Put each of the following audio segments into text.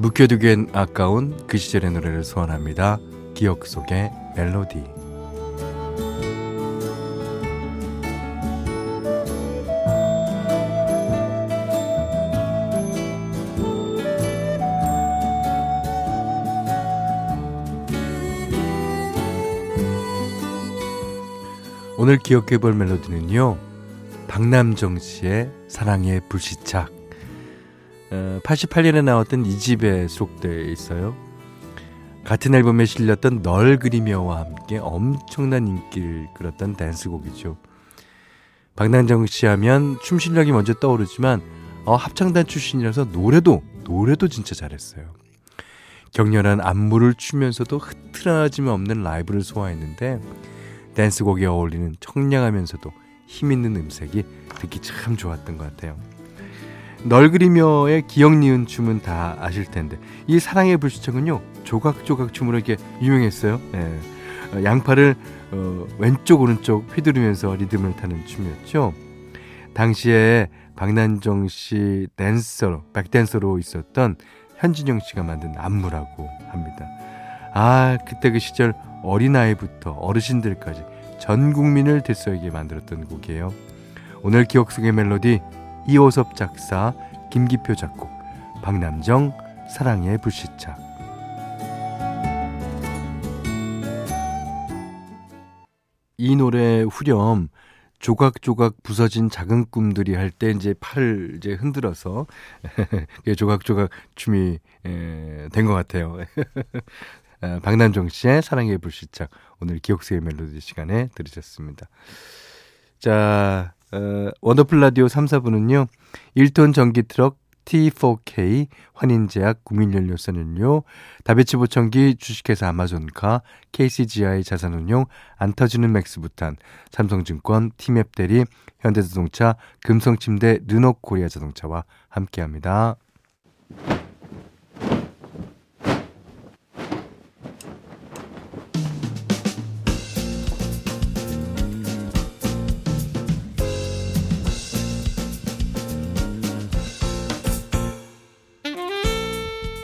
묵혀두기엔 아까운 그 시절의 노래를 소환합니다. 기억 속의 멜로디. 오늘 기억해 볼 멜로디는요. 박남정 씨의 사랑의 불시착. 88년에 어, 나왔던 이 집에 수록되어 있어요. 같은 앨범에 실렸던 널 그리며와 함께 엄청난 인기를 끌었던 댄스곡이죠. 박남정 씨 하면 춤 실력이 먼저 떠오르지만 어, 합창단 출신이라서 노래도 노래도 진짜 잘했어요. 격렬한 안무를 추면서도 흐트러짐 없는 라이브를 소화했는데 댄스곡에 어울리는 청량하면서도 힘 있는 음색이 듣기 참 좋았던 것 같아요. 널 그리며의 기억 니은 춤은 다 아실 텐데 이 사랑의 불시착은요 조각조각 춤으로 이렇게 유명했어요. 예. 어, 양팔을 어, 왼쪽 오른쪽 휘두르면서 리듬을 타는 춤이었죠. 당시에 박난정 씨 댄서로 백댄서로 있었던 현진영 씨가 만든 안무라고 합니다. 아 그때 그 시절 어린아이부터 어르신들까지 전 국민을 들썩이게 만들었던 곡이에요. 오늘 기억 속의 멜로디 이호섭 작사, 김기표 작곡, 박남정 사랑의 불시착. 이 노래 후렴 조각조각 부서진 작은 꿈들이 할 때 이제 팔을 이제 흔들어서 조각조각 춤이 된 것 같아요. 어, 박남정 씨의 사랑의 불시착 오늘 기억 속의 멜로디 시간에 들으셨습니다. 자, 어, 원더풀 라디오 3, 4부는요. 1톤 전기 트럭 T4K, 환인제약, 국민연료 썬연료, 다비치 보청기, 주식회사 아마존카, KCGI 자산운용, 안터지는 맥스부탄, 삼성증권, 티맵 대리, 현대자동차, 금성침대, 르노코리아 자동차와 함께합니다.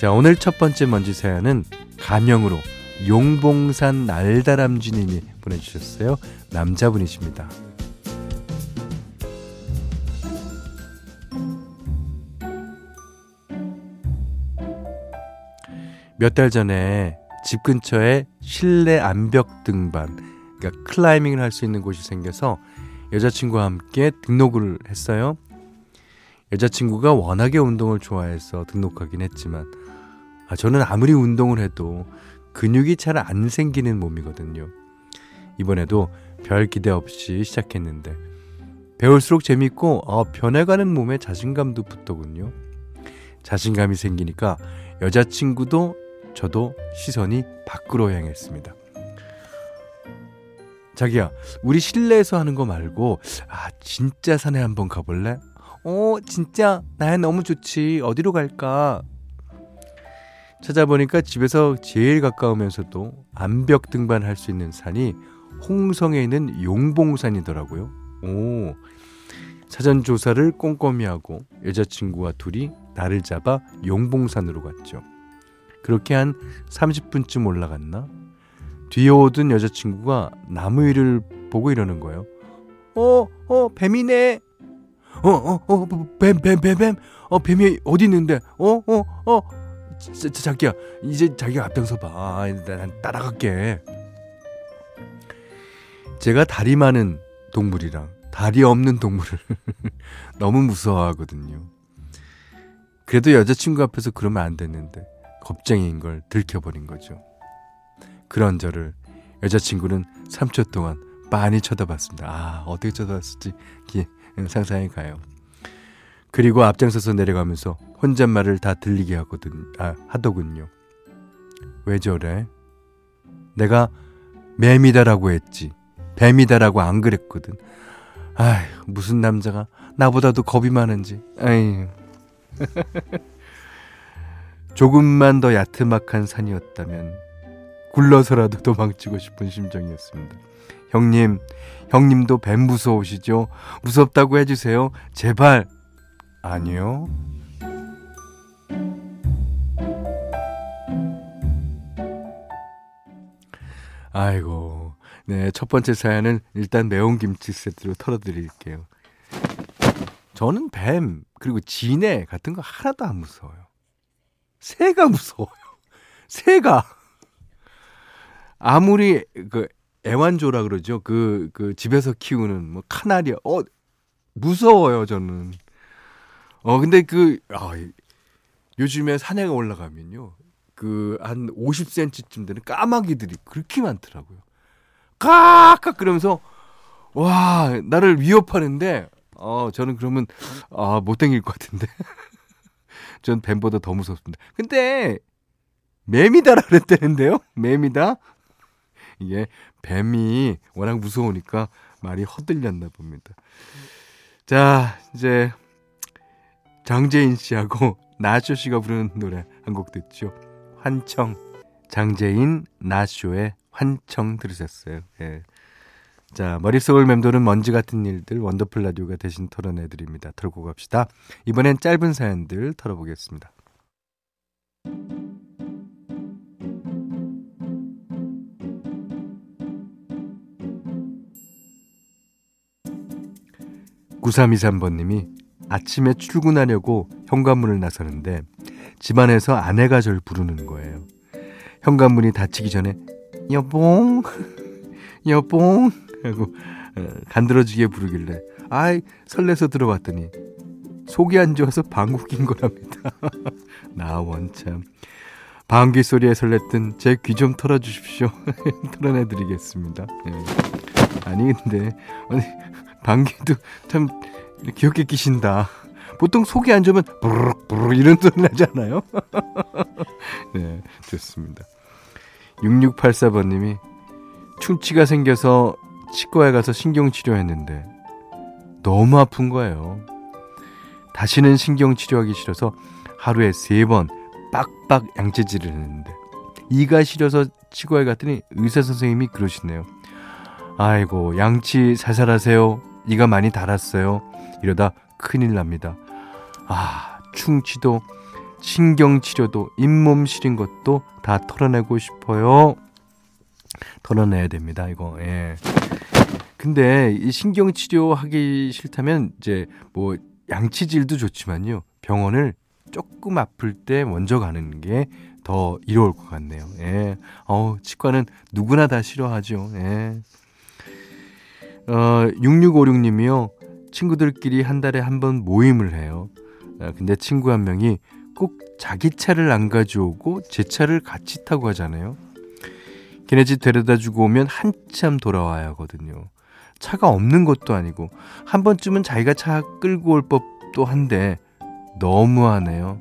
자, 오늘 첫 번째 먼지 사연은 가명으로 용봉산 날다람쥐님이 보내주셨어요. 남자분이십니다. 몇 달 전에 집 근처에 실내 암벽 등반, 그러니까 클라이밍을 할 수 있는 곳이 생겨서 여자친구와 함께 등록을 했어요. 여자친구가 워낙에 운동을 좋아해서 등록하긴 했지만 아, 저는 아무리 운동을 해도 근육이 잘 안 생기는 몸이거든요. 이번에도 별 기대 없이 시작했는데 배울수록 재밌고 어, 변해가는 몸에 자신감도 붙더군요. 자신감이 생기니까 여자친구도 저도 시선이 밖으로 향했습니다. 자기야, 우리 실내에서 하는 거 말고 아 진짜 산에 한번 가볼래? 어, 진짜 나야 너무 좋지. 어디로 갈까? 찾아보니까 집에서 제일 가까우면서도 암벽 등반할 수 있는 산이 홍성에 있는 용봉산이더라고요. 오. 사전 조사를 꼼꼼히 하고 여자친구와 둘이 나를 잡아 용봉산으로 갔죠. 그렇게 한 30분쯤 올라갔나? 뒤에 오던 여자친구가 나무 위를 보고 이러는 거예요. 어, 어, 뱀이네. 어, 어, 어, 뱀, 뱀, 뱀, 뱀. 어, 뱀이 어디 있는데? 어, 어, 어, 자, 자기야 이제 자기가 앞장서 봐. 난 따라갈게. 제가 다리 많은 동물이랑 다리 없는 동물을 너무 무서워하거든요. 그래도 여자친구 앞에서 그러면 안 됐는데 겁쟁이인 걸 들켜버린 거죠. 그런 저를 여자친구는 3초 동안 많이 쳐다봤습니다. 아, 어떻게 쳐다봤을지 상상해 가요. 그리고 앞장서서 내려가면서 혼잣말을 다 들리게 하거든, 아, 하더군요. 왜 저래? 내가 매미다라고 했지. 뱀이다라고 안 그랬거든. 아휴, 무슨 남자가 나보다도 겁이 많은지. 아이. 조금만 더 야트막한 산이었다면 굴러서라도 도망치고 싶은 심정이었습니다. 형님, 형님도 뱀 무서우시죠? 무섭다고 해주세요. 제발. 아니요. 아이고. 네, 첫 번째 사연은 일단 매운 김치 세트로 털어드릴게요. 저는 뱀, 그리고 지네 같은 거 하나도 안 무서워요. 새가 무서워요. 새가. 아무리 그 애완조라 그러죠. 그, 그 집에서 키우는 뭐 카나리아. 어, 무서워요, 저는. 어, 근데 그, 아, 요즘에 산에 올라가면요. 그, 한 50cm쯤 되는 까마귀들이 그렇게 많더라고요. 깍깍 그러면서, 와, 나를 위협하는데, 어, 저는 그러면, 아, 못 땡길 것 같은데. 전 뱀보다 더 무섭습니다. 근데, 매미다라 그랬다는데요? 매미다? 이게 뱀이 워낙 무서우니까 말이 허들렸나 봅니다. 자, 이제 장재인 씨하고 나쇼 씨가 부르는 노래 한 곡 듣죠. 환청. 장재인 나쇼의 환청 들으셨어요. 예. 자, 머릿속을 맴도는 먼지 같은 일들 원더풀 라디오가 대신 털어내 드립니다. 털고 갑시다. 이번엔 짧은 사연들 털어보겠습니다. 구삼이삼번님이 아침에 출근하려고 현관문을 나서는데 집안에서 아내가 절 부르는 거예요. 현관문이 닫히기 전에 여봉 여봉 하고 어, 간드러지게 부르길래 아이 설레서 들어봤더니 속이 안 좋아서 방구 낀 거랍니다. 나 원참 방귀 소리에 설렜던 제 귀 좀 털어주십시오. 털어내드리겠습니다. 네. 아니 근데 방귀도 참 귀엽게 끼신다. 보통 속이 안 좋으면 부르륵 이런 소리 나잖아요. 네, 좋습니다. 6684번님이 충치가 생겨서 치과에 가서 신경치료했는데 너무 아픈 거예요. 다시는 신경치료하기 싫어서 하루에 세 번 빡빡 양치질을 했는데 이가 시려서 치과에 갔더니 의사 선생님이 그러시네요. 아이고 양치 살살하세요. 이가 많이 달았어요. 이러다 큰일 납니다. 아 충치도 신경치료도 잇몸 시린 것도 다 털어내고 싶어요. 털어내야 됩니다. 이거. 예. 근데 이 신경치료 하기 싫다면 이제 뭐 양치질도 좋지만요. 병원을 조금 아플 때 먼저 가는 게 더 이로울 것 같네요. 예. 어 치과는 누구나 다 싫어하죠. 예. 어, 6656님이요. 친구들끼리 한 달에 한 번 모임을 해요. 어, 근데 친구 한 명이 꼭 자기 차를 안 가져오고 제 차를 같이 타고 가잖아요. 걔네 집 데려다 주고 오면 한참 돌아와야 하거든요. 차가 없는 것도 아니고 한 번쯤은 자기가 차 끌고 올 법도 한데 너무하네요.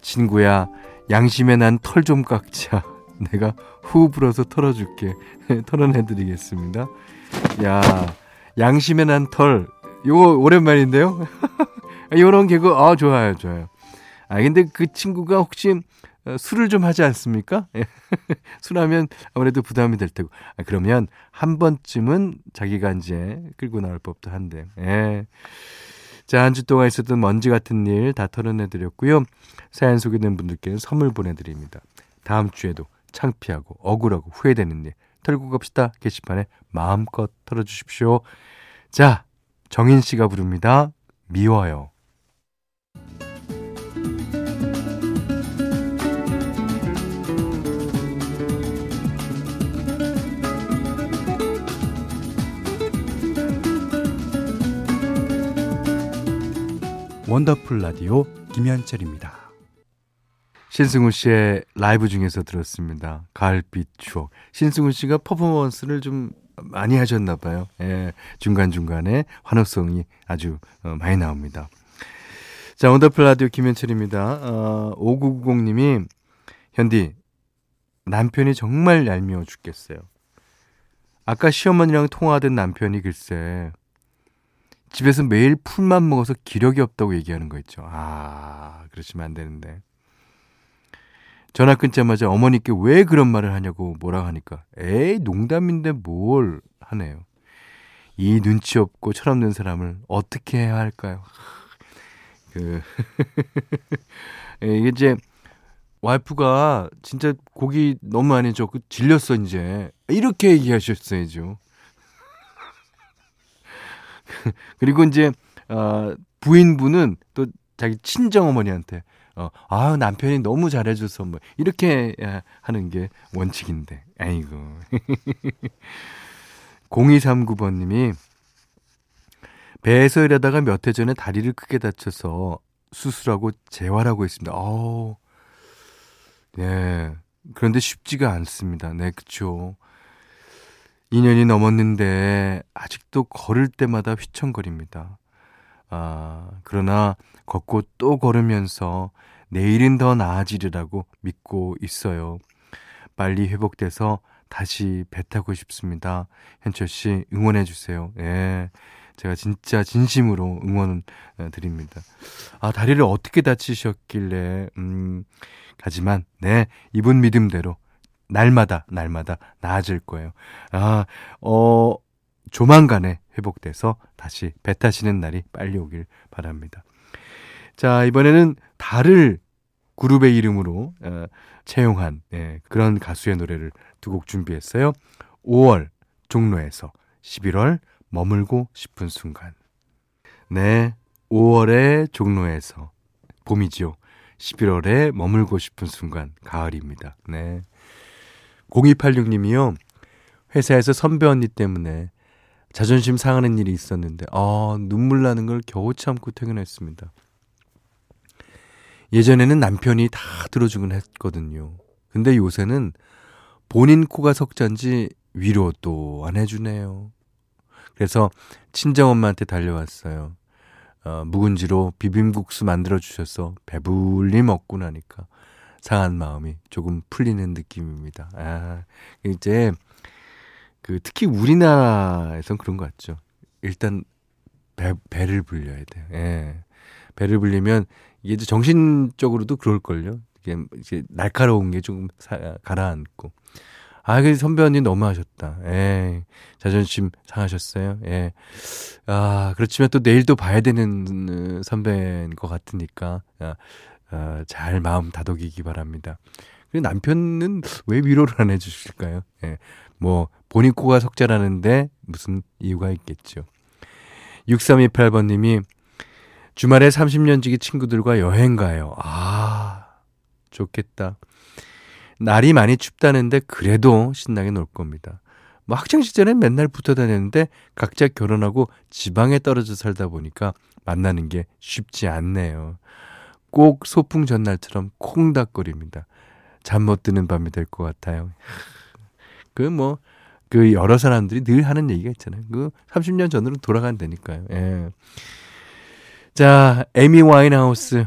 친구야, 양심에 난 털 좀 깎자. 내가 후 불어서 털어줄게. 털어내드리겠습니다. 야, 양심에 난 털. 요거 오랜만인데요? 요런 개그, 아, 좋아요, 좋아요. 아, 근데 그 친구가 혹시 어, 술을 좀 하지 않습니까? 술하면 아무래도 부담이 될 테고. 아, 그러면 한 번쯤은 자기가 이제 끌고 나올 법도 한데. 예. 자, 한 주 동안 있었던 먼지 같은 일 다 털어내드렸고요. 사연 소개된 분들께는 선물 보내드립니다. 다음 주에도 창피하고 억울하고 후회되는 일 털고 갑시다 게시판에 마음껏 털어주십시오. 자, 정인 씨가 부릅니다. 미워요. 원더풀 라디오 김현철입니다. 신승훈 씨의 라이브 중에서 들었습니다. 가을빛 추억. 신승훈 씨가 퍼포먼스를 좀 많이 하셨나 봐요. 예, 중간중간에 환호성이 아주 어, 많이 나옵니다. 자, 원더풀 라디오 김현철입니다. 어, 5990님이 현디 남편이 정말 얄미워 죽겠어요. 아까 시어머니랑 통화하던 남편이 글쎄 집에서 매일 풀만 먹어서 기력이 없다고 얘기하는 거 있죠. 아, 그러시면 안 되는데. 전화 끊자마자 어머니께 왜 그런 말을 하냐고 뭐라 하니까 에이 농담인데 뭘 하네요. 이 눈치 없고 철없는 사람을 어떻게 해야 할까요? 그 이게 이제 와이프가 진짜 고기 너무 많이 줬고 질렸어 이제 이렇게 얘기하셨어야죠. 그리고 이제 어, 부인분은 또 자기 친정 어머니한테 어, 아 남편이 너무 잘해줘서 뭐 이렇게 하는 게 원칙인데 아이고 0239번님이 배에서 일하다가 몇 해 전에 다리를 크게 다쳐서 수술하고 재활하고 있습니다. 어, 네. 그런데 쉽지가 않습니다. 네, 그쵸. 2년이 넘었는데 아직도 걸을 때마다 휘청거립니다. 아, 그러나 걷고 또 걸으면서 내일은 더 나아지리라고 믿고 있어요. 빨리 회복돼서 다시 배 타고 싶습니다. 현철 씨 응원해 주세요. 예. 제가 진짜 진심으로 응원 어, 드립니다. 아, 다리를 어떻게 다치셨길래 음 하지만 네, 이분 믿음대로 날마다 날마다 나아질 거예요. 아, 어 조만간에 회복돼서 다시 배 타시는 날이 빨리 오길 바랍니다. 자, 이번에는 달을 그룹의 이름으로 어, 채용한 예, 그런 가수의 노래를 두 곡 준비했어요. 5월 종로에서 11월 머물고 싶은 순간. 네, 5월의 종로에서 봄이죠. 11월에 머물고 싶은 순간 가을입니다. 네. 0286님이요. 회사에서 선배 언니 때문에 자존심 상하는 일이 있었는데, 아, 눈물 나는 걸 겨우 참고 퇴근했습니다. 예전에는 남편이 다 들어주곤 했거든요. 근데 요새는 본인 코가 석잔지 위로도 안 해주네요. 그래서 친정엄마한테 달려왔어요. 어, 묵은지로 비빔국수 만들어 주셔서 배불리 먹고 나니까 상한 마음이 조금 풀리는 느낌입니다. 아, 이제 그 특히 우리나라에선 그런 것 같죠. 일단 배, 배를 불려야 돼요. 예. 배를 불리면 이게 이제 정신적으로도 그럴걸요. 이게 이제 날카로운 게 조금 사, 가라앉고. 아, 그 선배 언니 너무 하셨다. 예. 자존심 상하셨어요. 예. 아, 그렇지만 또 내일 도 봐야 되는 선배인 것 같으니까, 아, 아, 잘 마음 다독이기 바랍니다. 그리고 남편은 왜 위로를 안 해주실까요? 예. 뭐, 본인 코가 석자라는데 무슨 이유가 있겠죠. 6328번님이 주말에 30년 지기 친구들과 여행 가요. 아, 좋겠다. 날이 많이 춥다는데 그래도 신나게 놀 겁니다. 뭐 학창 시절엔 맨날 붙어 다녔는데 각자 결혼하고 지방에 떨어져 살다 보니까 만나는 게 쉽지 않네요. 꼭 소풍 전날처럼 콩닥거립니다. 잠 못 드는 밤이 될 것 같아요. 그 뭐, 그 여러 사람들이 늘 하는 얘기가 있잖아요. 그 30년 전으로 돌아간다니까요. 예. 자, 에미 와인하우스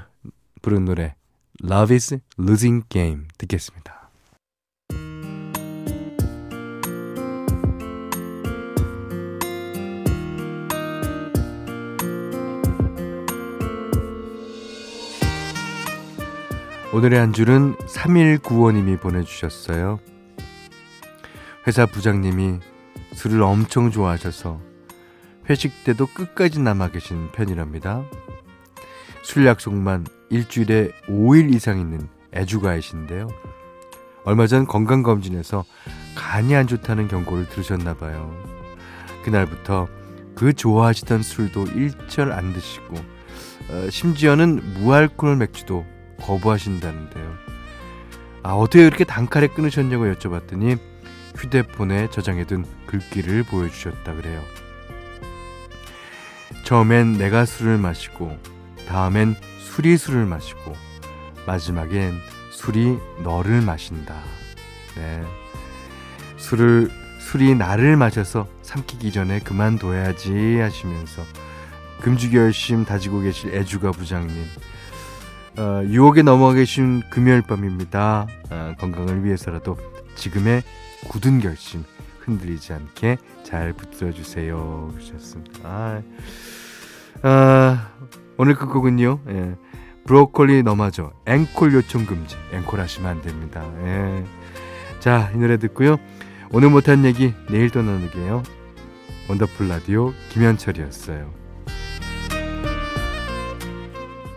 부른 노래 Love is Losing Game 듣겠습니다. 오늘의 한 줄은 3195님이 보내주셨어요. 회사 부장님이 술을 엄청 좋아하셔서 회식 때도 끝까지 남아 계신 편이랍니다. 술 약속만 일주일에 5일 이상 있는 애주가이신데요. 얼마 전 건강검진에서 간이 안 좋다는 경고를 들으셨나 봐요. 그날부터 그 좋아하시던 술도 일절 안 드시고 어, 심지어는 무알콜 맥주도 거부하신다는데요. 아 어떻게 그렇게 단칼에 끊으셨냐고 여쭤봤더니 휴대폰에 저장해둔 글귀를 보여주셨다 그래요. 처음엔 내가 술을 마시고 다음엔 술이 술을 마시고 마지막엔 술이 너를 마신다. 네. 술을 술이 나를 마셔서 삼키기 전에 그만둬야지 하시면서 금주 결심 다지고 계실 애주가 부장님 어, 유혹에 넘어가 계신 금요일 밤입니다. 어, 건강을 위해서라도 지금의 굳은 결심 흔들리지 않게 잘 붙들어 주세요. 그러셨습니다. 아, 아, 오늘 끝곡은요. 예, 브로콜리 너마저 앵콜 요청 금지. 앵콜 하시면 안 됩니다. 예. 자, 이 노래 듣고요. 오늘 못한 얘기 내일 또 나누게요. 원더풀 라디오 김현철이었어요.